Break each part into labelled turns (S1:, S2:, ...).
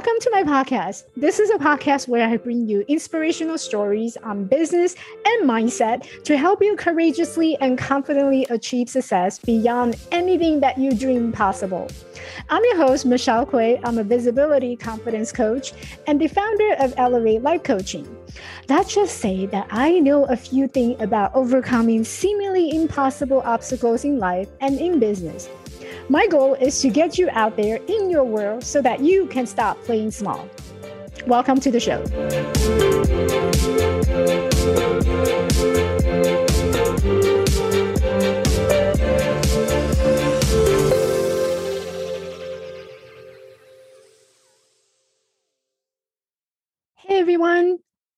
S1: Welcome to my podcast. This is a podcast where I bring you inspirational stories on business and mindset to help you courageously and confidently achieve success beyond anything that you dream possible. I'm your host, Michelle Kuei. I'm a visibility confidence coach and the founder of Elevate Life Coaching. Let's just say that I know a few things about overcoming seemingly impossible obstacles in life and in business. My goal is to get you out there in your world so that you can stop playing small. Welcome to the show.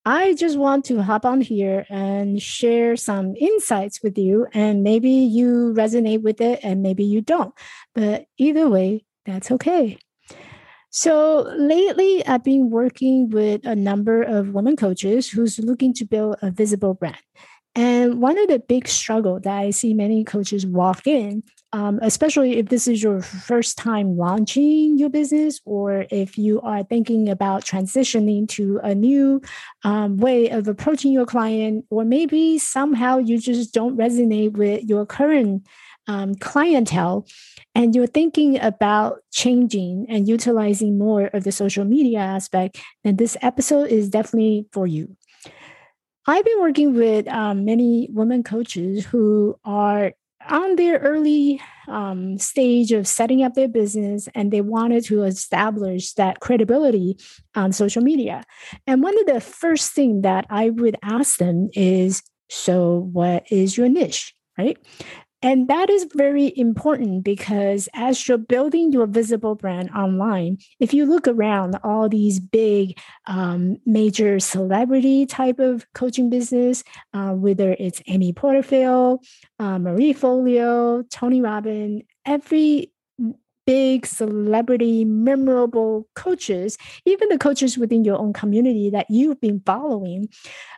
S1: I just want to hop on here and share some insights with you. And maybe you resonate with it and maybe you don't. But either way, that's okay. So lately, I've been working with a number of women coaches who's looking to build a visible brand. And one of the big struggle that I see many coaches walk in, um, especially if this is your first time launching your business, or if you are thinking about transitioning to a new um, way of approaching your client, or maybe somehow you just don't resonate with your current um, clientele, and you're thinking about changing and utilizing more of the social media aspect, then this episode is definitely for you. I've been working with um, many women coaches who are on their early um, stage of setting up their business and they wanted to establish that credibility on social media. And one of the first thing that I would ask them is so, what is your niche? Right. And that is very important because as you're building your visible brand online, if you look around all these big um, major celebrity type of coaching business, uh, whether it's Amy Porterfield, uh, Marie Forleo, Tony Robbins, every big celebrity, memorable coaches, even the coaches within your own community that you've been following,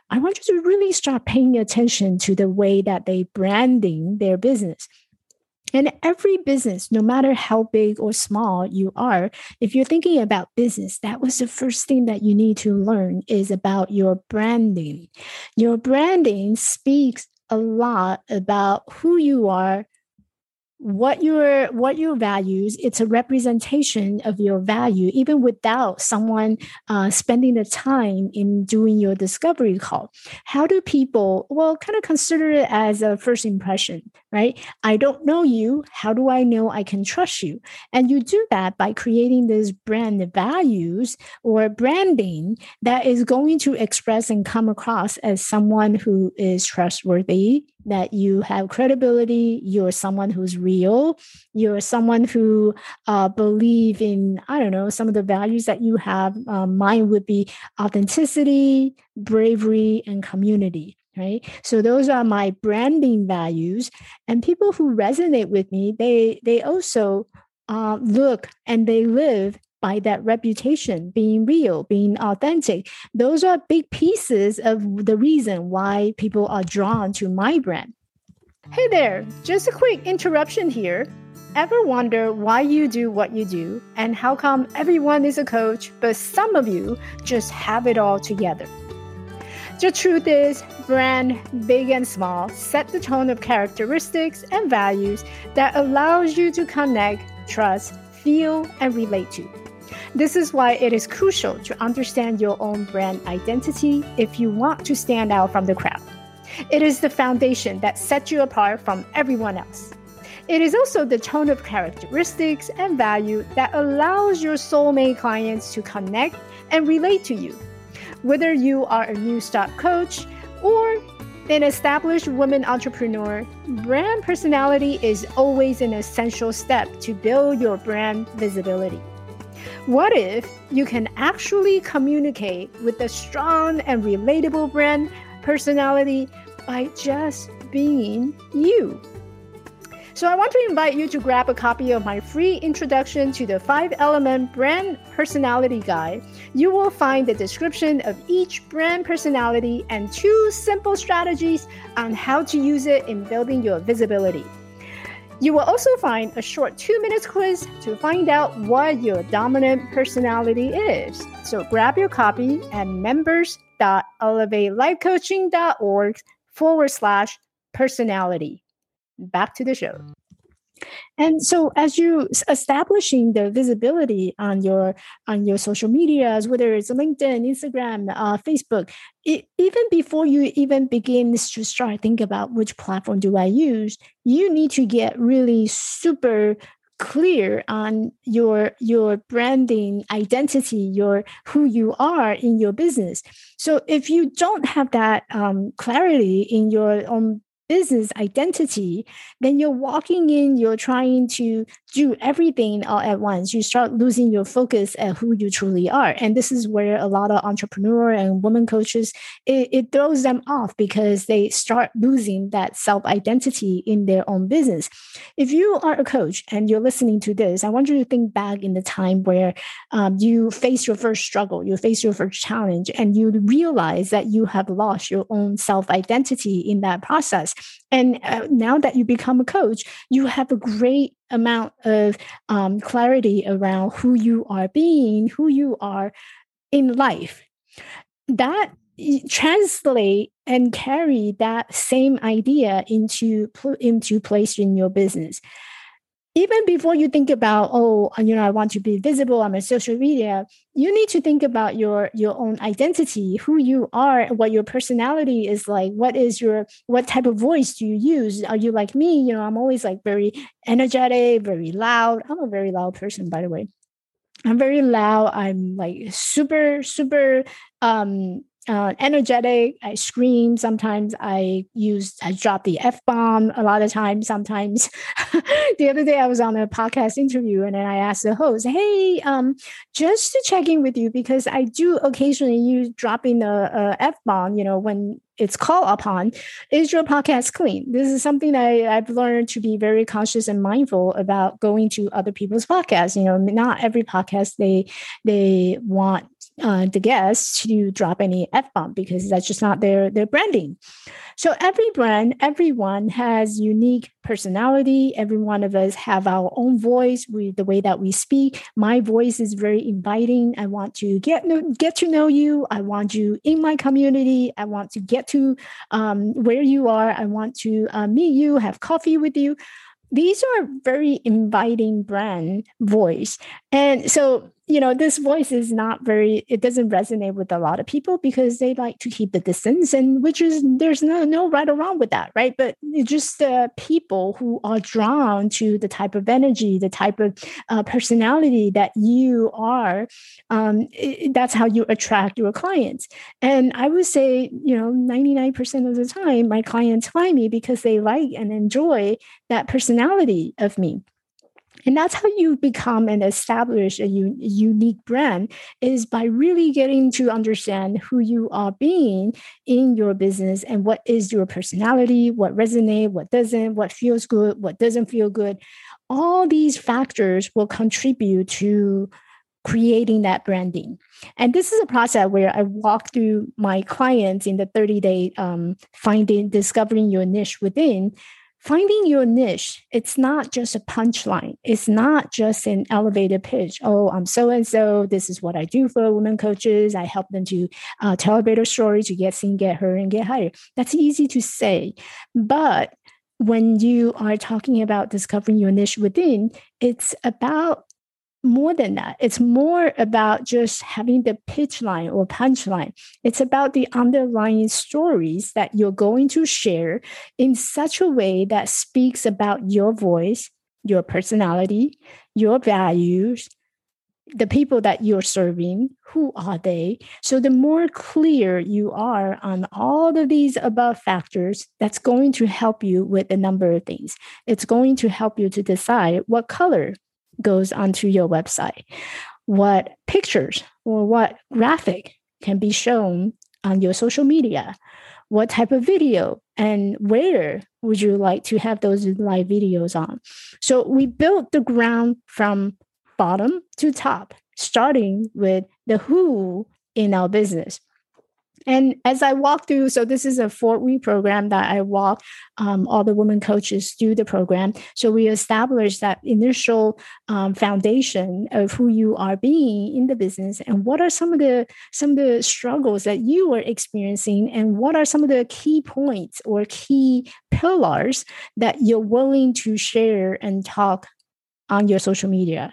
S1: I want you to really start paying attention to the way that they branding their business. And every business, no matter how big or small you are, if you're thinking about business, that was the first thing that you need to learn is about your branding. Your branding speaks a lot about who you are, what your what your values it's a representation of your value even without someone uh, spending the time in doing your discovery call. How do people well kind of consider it as a first impression right? I don't know you. How do i know i can trust you? And you do that by creating this brand values or branding that is going to express and come across as someone who is trustworthy that you have credibility you're someone who's real you're someone who uh, believe in i don't know some of the values that you have um, mine would be authenticity bravery and community right? So those are my branding values and people who resonate with me they they also uh, look and they live by that reputation, being real, being authentic. Those are big pieces of the reason why people are drawn to my brand. Hey there, just a quick interruption here. Ever wonder why you do what you do and how come everyone is a coach, but some of you just have it all together? The truth is, brand, big and small, set the tone of characteristics and values that allows you to connect, trust, feel, and relate to. This is why it is crucial to understand your own brand identity if you want to stand out from the crowd. It is the foundation that sets you apart from everyone else. It is also the tone of characteristics and value that allows your soulmate clients to connect and relate to you. Whether you are a new stock coach or an established woman entrepreneur, brand personality is always an essential step to build your brand visibility. What if you can actually communicate with a strong and relatable brand personality by just being you? So, I want to invite you to grab a copy of my free introduction to the five element brand personality guide. You will find the description of each brand personality and two simple strategies on how to use it in building your visibility. You will also find a short two minutes quiz to find out what your dominant personality is. So grab your copy at members.elevatelifecoaching.org forward slash personality. Back to the show. And so as you establishing the visibility on your on your social medias, whether it's LinkedIn, Instagram, uh, Facebook, it, even before you even begin to start think about which platform do I use, you need to get really super clear on your your branding identity your who you are in your business. So if you don't have that um, clarity in your own business identity, then you're walking in, you're trying to do everything all at once. You start losing your focus at who you truly are. And this is where a lot of entrepreneur and women coaches, it, it throws them off because they start losing that self-identity in their own business. If you are a coach and you're listening to this, I want you to think back in the time where um, you face your first struggle, you face your first challenge, and you realize that you have lost your own self-identity in that process and uh, now that you become a coach, you have a great amount of um, clarity around who you are being, who you are in life. That translate and carry that same idea into into place in your business even before you think about oh you know i want to be visible on my social media you need to think about your your own identity who you are what your personality is like. What is your what type of voice do you use? Are you like me? You know i'm always like very energetic very loud. I'm a very loud person by the way. I'm very loud. I'm like super super um uh, energetic. I scream. Sometimes I use, I drop the F bomb a lot of times. Sometimes the other day I was on a podcast interview and then I asked the host, Hey, um, just to check in with you because I do occasionally use dropping the uh, F bomb, you know, when it's called upon. Is your podcast clean? This is something I, I've learned to be very conscious and mindful about going to other people's podcasts. You know, not every podcast they they want uh, the guests to drop any f bomb because that's just not their their branding. So every brand, everyone has unique personality. Every one of us have our own voice with the way that we speak. My voice is very inviting. I want to get get to know you. I want you in my community. I want to get to um, where you are. I want to uh, meet you, have coffee with you these are very inviting brand voice and so you know this voice is not very it doesn't resonate with a lot of people because they like to keep the distance and which is there's no no right or wrong with that right? But just uh, people who are drawn to the type of energy the type of uh, personality that you are um, it, that's how you attract your clients. And i would say you know 99% of the time my clients find me because they like and enjoy that personality of me and that's how you become and establish a un- unique brand is by really getting to understand who you are being in your business and what is your personality, what resonates, what doesn't, what feels good, what doesn't feel good. All these factors will contribute to creating that branding. And this is a process where I walk through my clients in the 30 day um, finding, discovering your niche within finding your niche it's not just a punchline. It's not just an elevated pitch. Oh i'm so and so this is what i do for women coaches. I help them to uh, tell a better story to get seen get heard and get hired. That's easy to say. But when you are talking about discovering your niche within it's about more than that. It's more about just having the pitch line or punchline. It's about the underlying stories that you're going to share in such a way that speaks about your voice, your personality, your values, the people that you're serving, who are they? So, the more clear you are on all of these above factors, that's going to help you with a number of things. It's going to help you to decide what color goes onto your website, what pictures or what graphic can be shown on your social media, what type of video and where would you like to have those live videos on. So we built the ground from bottom to top, starting with the who in our business. And as I walk through, so this is a four week program that I walk um, all the women coaches through the program. So we establish that initial um, foundation of who you are being in the business and what are some of the some of the struggles that you are experiencing and what are some of the key points or key pillars that you're willing to share and talk on your social media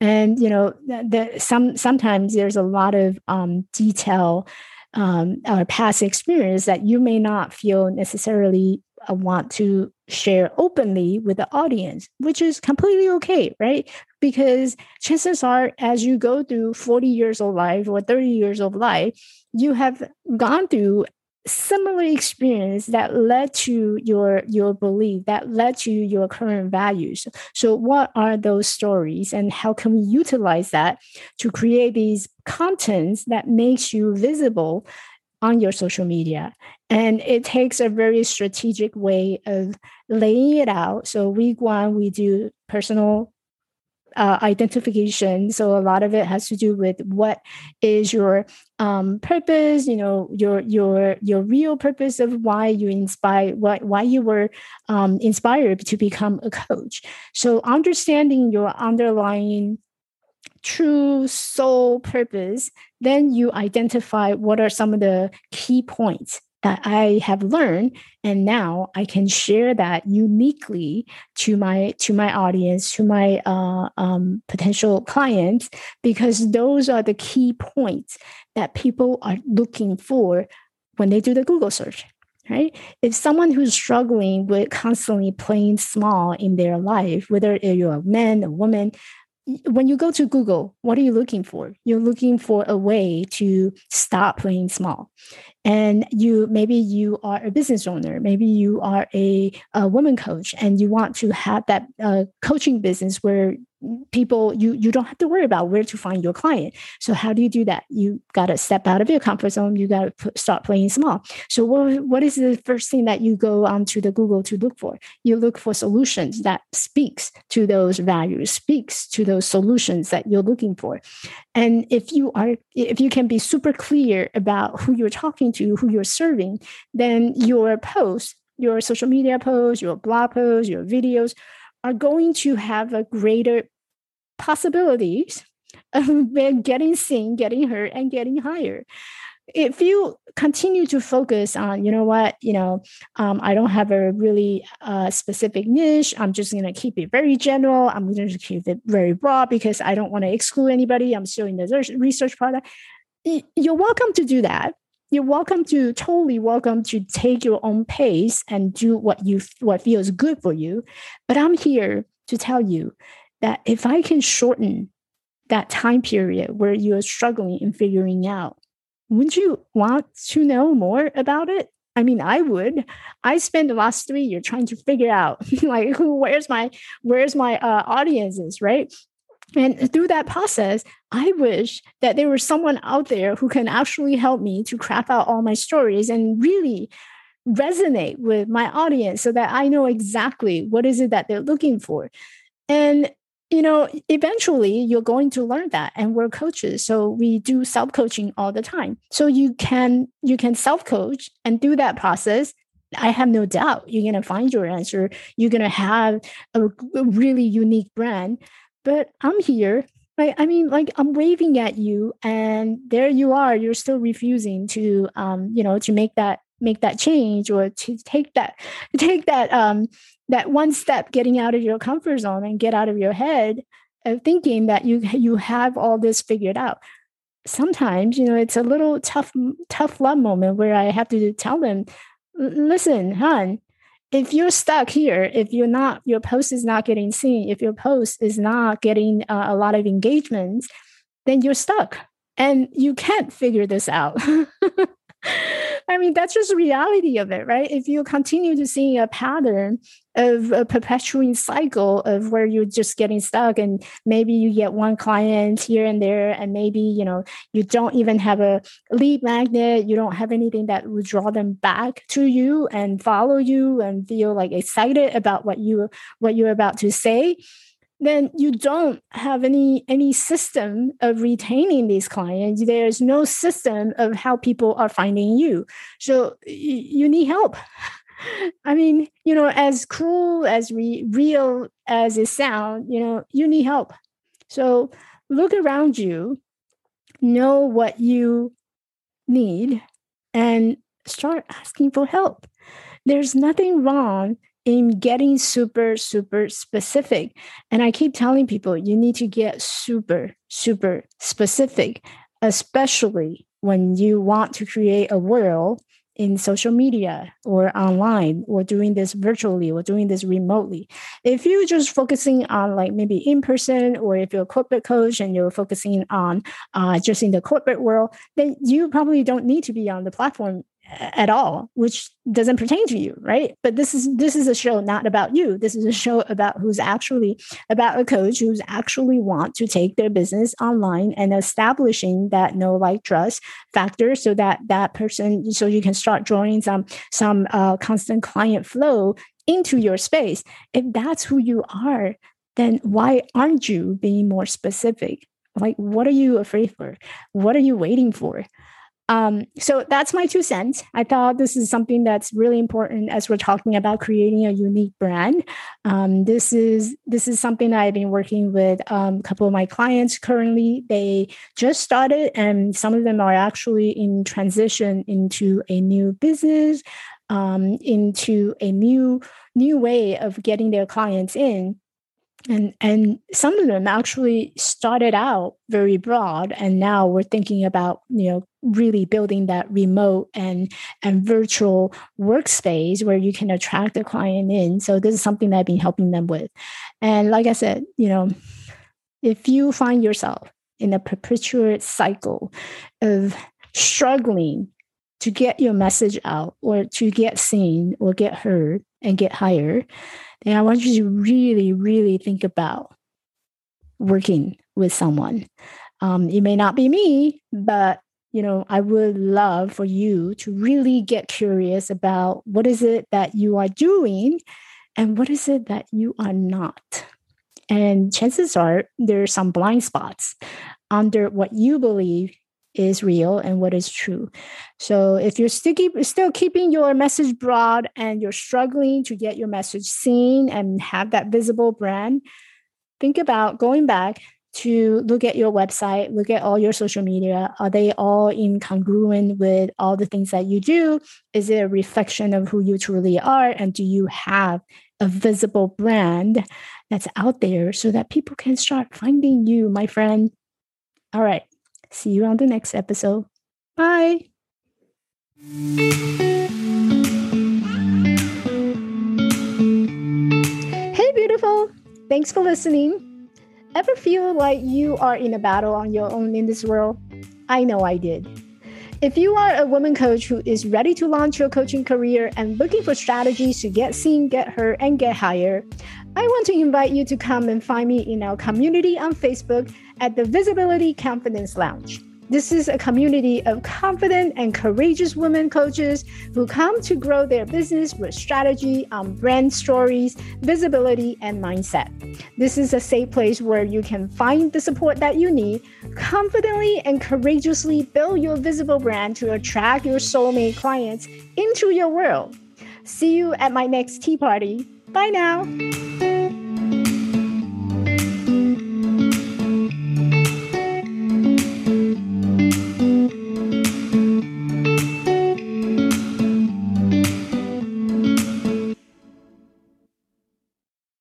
S1: and you know the, some sometimes there's a lot of um, detail um, or past experience that you may not feel necessarily uh, want to share openly with the audience, which is completely okay, right? Because chances are, as you go through 40 years of life or 30 years of life, you have gone through similar experience that led to your your belief that led to your current values. So what are those stories and how can we utilize that to create these contents that makes you visible on your social media? And it takes a very strategic way of laying it out. So week one we do personal uh, identification. So a lot of it has to do with what is your um, purpose, you know, your your your real purpose of why you inspire, why why you were um, inspired to become a coach. So understanding your underlying true soul purpose, then you identify what are some of the key points that I have learned and now I can share that uniquely to my to my audience to my uh, um, potential clients because those are the key points that people are looking for when they do the Google search right? If someone who's struggling with constantly playing small in their life, whether you're a man, a woman, when you go to Google, what are you looking for? You're looking for a way to stop playing small and you maybe you are a business owner maybe you are a, a woman coach and you want to have that uh, coaching business where people you you don't have to worry about where to find your client. So how do you do that? You got to step out of your comfort zone. You got to start playing small. So what, what is the first thing that you go onto the google to look for? You look for solutions that speaks to those values speaks to those solutions that you're looking for. And if you are if you can be super clear about who you're talking to who you're serving then your post your social media posts your blog posts your videos are going to have a greater possibilities of getting seen, getting heard, and getting higher. If you continue to focus on, you know what, you know, um, I don't have a really uh, specific niche. I'm just going to keep it very general. I'm going to keep it very broad because I don't want to exclude anybody. I'm still in the research product. You're welcome to do that. You're welcome to totally welcome to take your own pace and do what you what feels good for you. But I'm here to tell you that if I can shorten that time period where you're struggling in figuring out, wouldn't you want to know more about it? I mean, I would. I spent the last three years trying to figure out like who, where's my where's my uh, audiences, right? And through that process, I wish that there was someone out there who can actually help me to craft out all my stories and really resonate with my audience so that I know exactly what is it that they're looking for. And you know, eventually you're going to learn that and we're coaches. So we do self-coaching all the time. So you can you can self-coach and do that process. I have no doubt you're going to find your answer. You're going to have a, really unique brand. But I'm here Right. I mean, like I'm waving at you, and there you are. You're still refusing to, um, you know, to make that make that change or to take that take that um that one step getting out of your comfort zone and get out of your head of thinking that you you have all this figured out. Sometimes you know it's a little tough tough love moment where i have to tell them listen hon if you're stuck here if you're not your post is not getting seen if your post is not getting uh, a lot of engagements then you're stuck and you can't figure this out I mean, that's just the reality of it, right? If you continue to see a pattern of a perpetuating cycle of where you're just getting stuck and maybe you get one client here and there and maybe you know you don't even have a lead magnet you don't have anything that would draw them back to you and follow you and feel like excited about what you what you're about to say then you don't have any any system of retaining these clients. There's no system of how people are finding you. So you need help. I mean you know as cruel as re- real as it sounds you know you need help. So look around you know what you need and start asking for help. There's nothing wrong in getting super, super specific. And I keep telling people you need to get super, super specific, especially when you want to create a world in social media or online or doing this virtually or doing this remotely. If you're just focusing on like maybe in person or if you're a corporate coach and you're focusing on uh, just in the corporate world, then you probably don't need to be on the platform at all which doesn't pertain to you right? But this is this is a show not about you. This is a show about who's actually about a coach who's actually want to take their business online and establishing that know like trust factor so that that person so you can start drawing some some uh, constant client flow into your space. If that's who you are then why aren't you being more specific? Like what are you afraid for? What are you waiting for um, so that's my two cents. I thought this is something that's really important as we're talking about creating a unique brand. Um, this is this is something I've been working with um, a couple of my clients currently. They just started, and some of them are actually in transition into a new business, um, into a new new way of getting their clients in and and some of them actually started out very broad and now we're thinking about you know really building that remote and and virtual workspace where you can attract the client in. So this is something that i've been helping them with. And like i said you know if you find yourself in a perpetual cycle of struggling to get your message out or to get seen or get heard and get hired then I want you to really, really think about working with someone. Um, it may not be me, but you know, I would love for you to really get curious about what is it that you are doing and what is it that you are not. And chances are there are some blind spots under what you believe is real and what is true. So if you're still, keep, still keeping your message broad and you're struggling to get your message seen and have that visible brand, think about going back to look at your website, look at all your social media. Are they all in congruent with all the things that you do? Is it a reflection of who you truly are? And do you have a visible brand that's out there so that people can start finding you, my friend? All right. See you on the next episode. Bye. Hey, beautiful. Thanks for listening. Ever feel like you are in a battle on your own in this world? I know I did. If you are a woman coach who is ready to launch your coaching career and looking for strategies to get seen, get heard, and get hired, I want to invite you to come and find me in our community on Facebook at the Visibility Confidence Lounge. This is a community of confident and courageous women coaches who come to grow their business with strategy on brand stories, visibility, and mindset. This is a safe place where you can find the support that you need, confidently and courageously build your visible brand to attract your soulmate clients into your world. See you at my next tea party. Bye now.